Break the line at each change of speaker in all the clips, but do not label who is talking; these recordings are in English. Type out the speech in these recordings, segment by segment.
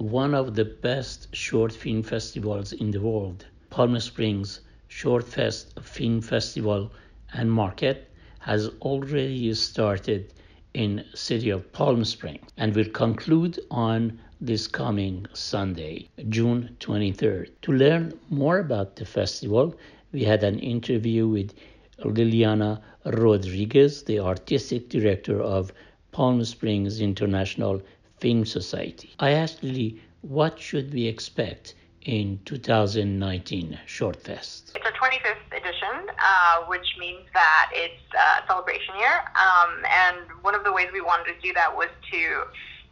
one of the best short film festivals in the world, Palm Springs Short Fest Film Festival and Market has already started in city of Palm Springs and will conclude on this coming Sunday, June 23rd. To learn more about the festival, we had an interview with Liliana Rodriguez, the artistic director of Palm Springs International Film Society. I asked Lily, what should we expect in 2019 Short Fest?
It's our 25th edition, uh, which means that it's a celebration year. Um, and one of the ways we wanted to do that was to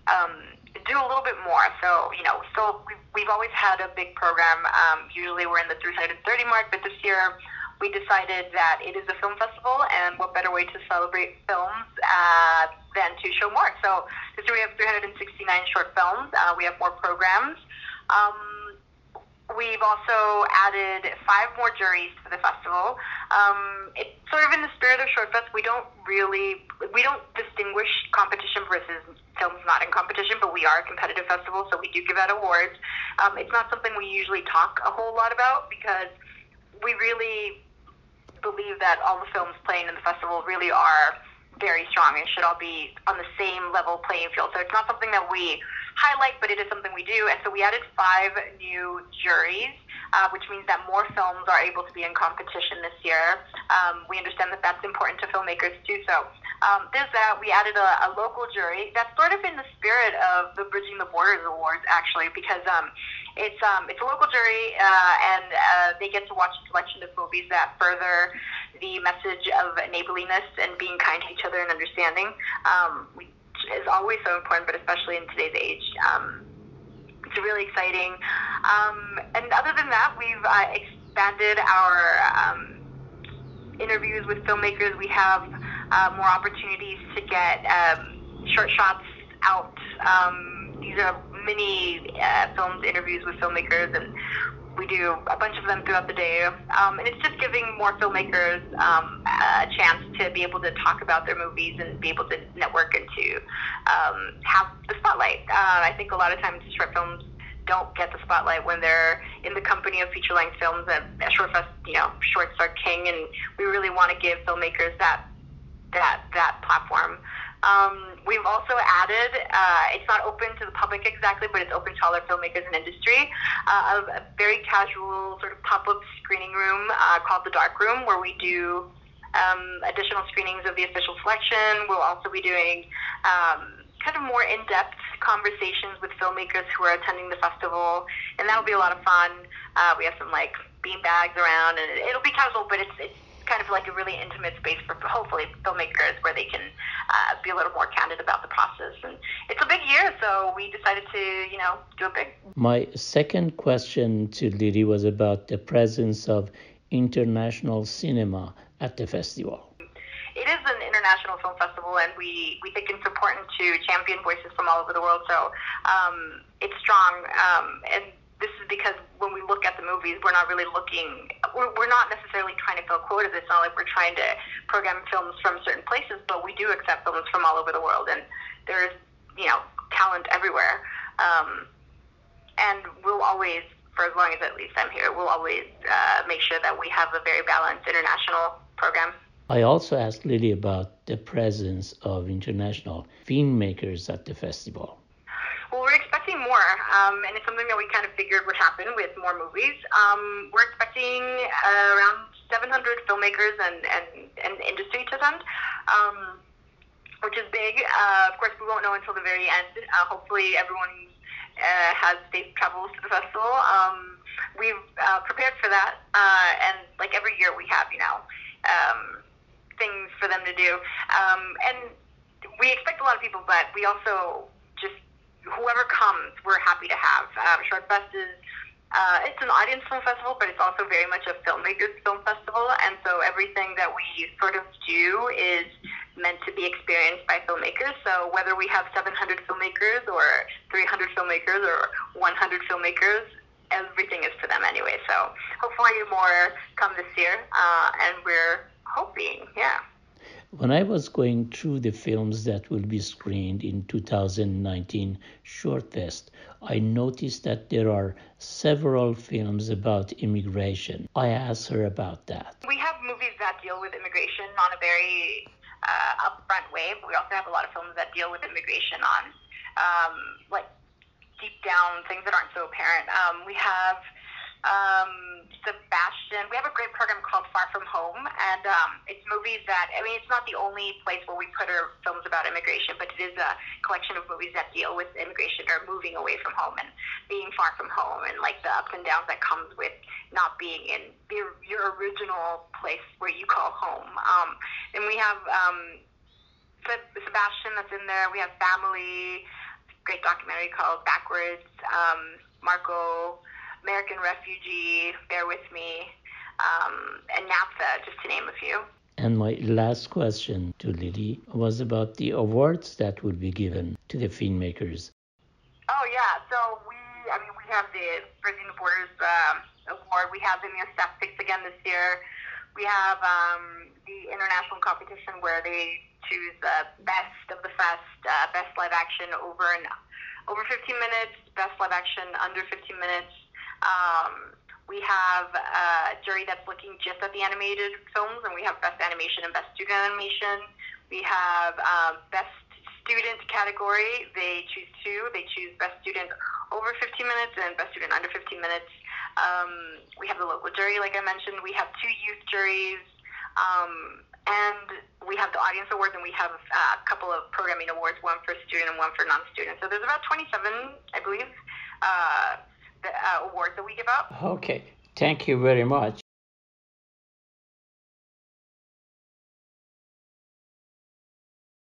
um, do a little bit more. So, you know, so we've, we've always had a big program. Um, usually we're in the 330 mark, but this year we decided that it is a film festival, and what better way to celebrate films uh, than to show more? So this year we have 369 short films. Uh, we have more programs. Um, we've also added five more juries to the festival. Um, it's sort of in the spirit of Short Fest. We don't really we don't distinguish competition versus films not in competition, but we are a competitive festival, so we do give out awards. Um, it's not something we usually talk a whole lot about because we really believe that all the films playing in the festival really are very strong and should all be on the same level playing field. So it's not something that we highlight, but it is something we do. And so we added five new juries, uh, which means that more films are able to be in competition this year. Um, we understand that that's important to filmmakers too. So um, there's that. We added a, a local jury. That's sort of in the spirit of the Bridging the Borders Awards, actually, because um, it's um, it's a local jury, uh, and uh, they get to watch a selection of movies that further the message of neighborliness and being kind to each other and understanding. Um, which is always so important, but especially in today's age. Um, it's really exciting. Um, and other than that, we've uh, expanded our um, interviews with filmmakers. We have uh, more opportunities to get um, short shots out. Um, these are mini uh, films interviews with filmmakers, and we do a bunch of them throughout the day. Um, and it's just giving more filmmakers um, a chance to be able to talk about their movies and be able to network and to um, have the spotlight. Uh, I think a lot of times short films don't get the spotlight when they're in the company of feature length films. At Short Fest, you know, shorts are king, and we really want to give filmmakers that that that platform. Um, we've also added, uh, it's not open to the public exactly, but it's open to all our filmmakers and industry, uh, a very casual sort of pop-up screening room uh, called The Dark Room, where we do um, additional screenings of the official selection. We'll also be doing um, kind of more in-depth conversations with filmmakers who are attending the festival, and that'll be a lot of fun. Uh, we have some like bean bags around, and it'll be casual, but it's, it's kind of like a really intimate space for hopefully filmmakers where they can uh, be a little more candid about the process. And it's a big year, so we decided to, you know, do it big.
My second question to Lily was about the presence of international cinema at the festival.
It is an international film festival, and we, we think it's important to champion voices from all over the world. So um, it's strong, um, and this is because when we look at the movies, we're not really looking, we're, we're not necessarily trying to fill quotas. It's not like we're trying to program films from certain places, but we do accept films from all over the world, and there's, you know, talent everywhere. Um, and we'll always, for as long as at least I'm here, we'll always uh, make sure that we have a very balanced international program.
I also asked Lily about the presence of international filmmakers at the festival.
Well, we're expecting more, um, and it's something that we kind of figured would happen with more movies. Um, we're expecting uh, around 700 filmmakers and, and, and industry to attend, um, which is big. Uh, of course, we won't know until the very end. Uh, hopefully, everyone uh, has safe travels to the festival. Um, we've uh, prepared for that, uh, and like every year, we have, you know, um, things for them to do. Um, and we expect a lot of people, but we also just whoever comes, we're happy to have. Um, Short is uh, it's an audience film festival, but it's also very much a filmmakers film festival, and so everything that we sort of do is meant to be experienced by filmmakers. So whether we have 700 filmmakers or 300 filmmakers or 100 filmmakers, everything is for them anyway. So hopefully more come this year, uh, and we're hoping, yeah.
When I was going through the films that will be screened in 2019 Shortfest, I noticed that there are several films about immigration. I asked her about that.
We have movies that deal with immigration on a very uh, upfront way, but we also have a lot of films that deal with immigration on um, like deep down things that aren't so apparent. Um, we have um, Sebastian. We have a great program called Far From Home, and um, it's movies that I mean, it's not the only place where we put our films about immigration, but it is a collection of movies that deal with immigration or moving away from home and being far from home, and like the ups and downs that comes with not being in your, your original place where you call home. Um, and we have um, Sebastian that's in there. We have Family great documentary called Backwards, um, Marco, American Refugee, Bear With Me, um, and NAFTA, just to name a few.
And my last question to Lily was about the awards that would be given to the filmmakers.
Oh yeah, so we, I mean, we have the the Borders um, award. We have the Picks again this year. We have um, the international competition where they choose the best of the fest, uh, best live action over and over 15 minutes, best live action under 15 minutes. Um, we have a jury that's looking just at the animated films, and we have best animation and best student animation. We have um, best student category. They choose two. They choose best student over 15 minutes and best student under 15 minutes. Um, we have the local jury, like I mentioned. We have two youth juries. Um, and we have the audience awards and we have uh, a couple of programming awards, one for student and one for non-student. So there's about 27, I believe, uh, the, uh, awards that we give out.
Okay, thank you very much.